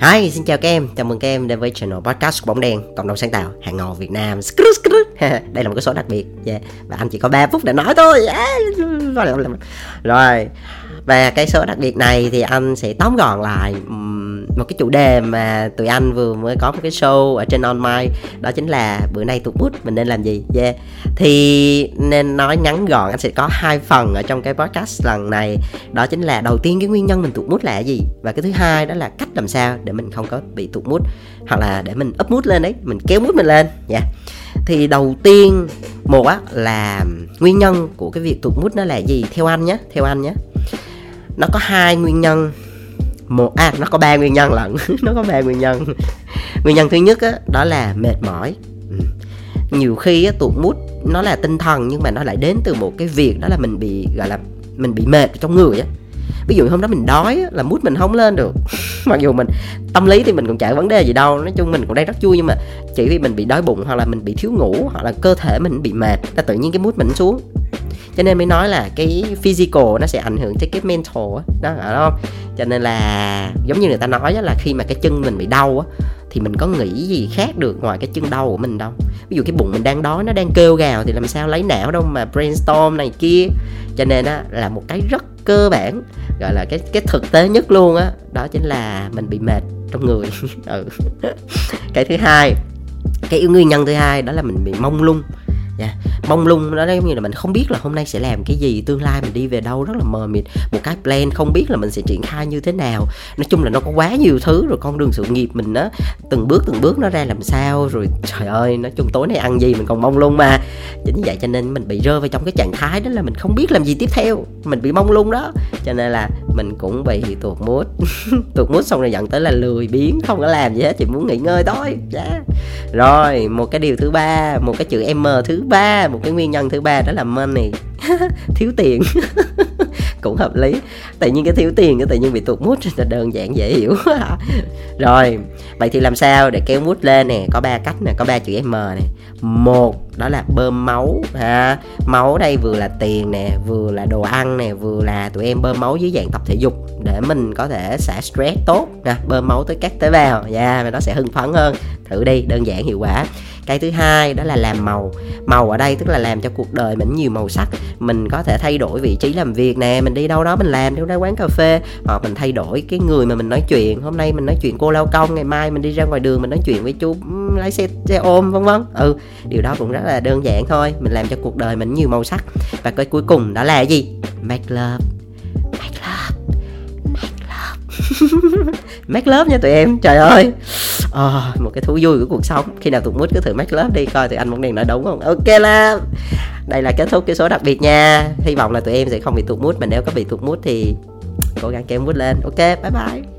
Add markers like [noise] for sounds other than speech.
Hi, xin chào các em, chào mừng các em đến với channel podcast của Bóng Đen, cộng đồng sáng tạo hàng ngầu Việt Nam. [laughs] Đây là một cái số đặc biệt. Yeah. Và anh chỉ có 3 phút để nói thôi. [laughs] Rồi, và cái số đặc biệt này thì anh sẽ tóm gọn lại một cái chủ đề mà tụi anh vừa mới có một cái show ở trên on my, đó chính là bữa nay tụt bút mình nên làm gì? Yeah. Thì nên nói ngắn gọn, anh sẽ có hai phần ở trong cái podcast lần này. Đó chính là đầu tiên cái nguyên nhân mình tụt mút là gì? Và cái thứ hai đó là cách làm sao để mình không có bị tụt mút hoặc là để mình up mút lên đấy mình kéo mút mình lên. Nha yeah. thì đầu tiên, một á, là nguyên nhân của cái việc tụt mút nó là gì? Theo anh nhé theo anh nhé nó có hai nguyên nhân một à nó có ba nguyên nhân lận. [laughs] Nó có ba nguyên nhân. Nguyên nhân thứ nhất á đó là mệt mỏi. Ừ. nhiều khi á tụt mút nó là tinh thần nhưng mà nó lại đến từ một cái việc đó là mình bị gọi là mình bị mệt trong người á. Ví dụ hôm đó mình đói á, là mút mình không lên được. [laughs] Mặc dù mình tâm lý thì mình cũng chả vấn đề gì đâu. Nói chung mình cũng đang rất vui nhưng mà chỉ vì mình bị đói bụng hoặc là mình bị thiếu ngủ hoặc là cơ thể mình bị mệt là tự nhiên cái mút mình xuống cho nên mới nói là cái physical nó sẽ ảnh hưởng tới cái mental á. Đó phải không? Cho nên là giống như người ta nói là khi mà cái chân mình bị đau á thì mình có nghĩ gì khác được ngoài cái chân đau của mình đâu. Ví dụ cái bụng mình đang đói nó đang kêu gào thì làm sao lấy não đâu mà brainstorm này kia. Cho nên á là một cái rất cơ bản gọi là cái cái thực tế nhất luôn á. Đó, đó chính là mình bị mệt trong người. [laughs] Ừ. cái thứ hai cái nguyên nhân thứ hai đó là mình bị mông lung. Yeah. Mông lung đó giống như là mình không biết là hôm nay sẽ làm cái gì, tương lai mình đi về đâu, rất là mờ mịt. Một cái plan không biết là mình sẽ triển khai như thế nào. Nói chung là nó có quá nhiều thứ, rồi con đường sự nghiệp mình á, từng bước từng bước nó ra làm sao, rồi trời ơi, nói chung tối nay ăn gì mình còn mông lung mà chính vậy cho nên mình bị rơi vào trong cái trạng thái đó là mình không biết làm gì tiếp theo. Mình bị mông lung đó. Cho nên là mình cũng bị tuột mút. [laughs] Tuột mút xong rồi dẫn tới là lười biếng, không có làm gì hết, chỉ muốn nghỉ ngơi thôi. Yeah. Rồi, một cái điều thứ ba, một cái chữ m thứ ba, một cái nguyên nhân thứ ba đó là money. [laughs] Thiếu tiền. [laughs] cũng hợp lý. Tự nhiên cái thiếu tiền cái tự nhiên bị tụt mút [laughs] là đơn giản dễ hiểu. [laughs] Rồi vậy thì làm sao để kéo mút lên nè? Có ba cách nè có ba chữ m nè. Một đó là bơm máu ha. Máu đây vừa là tiền nè vừa là đồ ăn nè vừa là tụi em bơm máu dưới dạng tập thể dục để mình có thể xả stress tốt. Nè bơm máu tới các tế bào nha yeah, và nó sẽ hưng phấn hơn. Thử đi đơn giản hiệu quả cái thứ hai đó là làm màu. Màu ở đây tức là làm cho cuộc đời mình nhiều màu sắc. Mình có thể thay đổi vị trí làm việc nè, mình đi đâu đó mình làm, đi ra quán cà phê. Hoặc mình thay đổi cái người mà mình nói chuyện. Hôm nay mình nói chuyện cô lao công, ngày mai mình đi ra ngoài đường mình nói chuyện với chú ừ, lái xe xe ôm, vân vân. Ừ điều đó cũng rất là đơn giản thôi. Mình làm cho cuộc đời mình nhiều màu sắc. Và cái cuối cùng đó là gì? Make love. Make love. Make love. [laughs] Make love nha tụi em. Trời ơi à, một cái thú vui của cuộc sống. Khi nào tụi mút cứ thử make lớp đi coi tụi anh muốn đang nói đúng không? Ok là đây là kết thúc cái số đặc biệt nha. Hy vọng là tụi em sẽ không bị tụt mút mà nếu có bị tụt mút thì cố gắng kéo mút lên. Ok bye bye.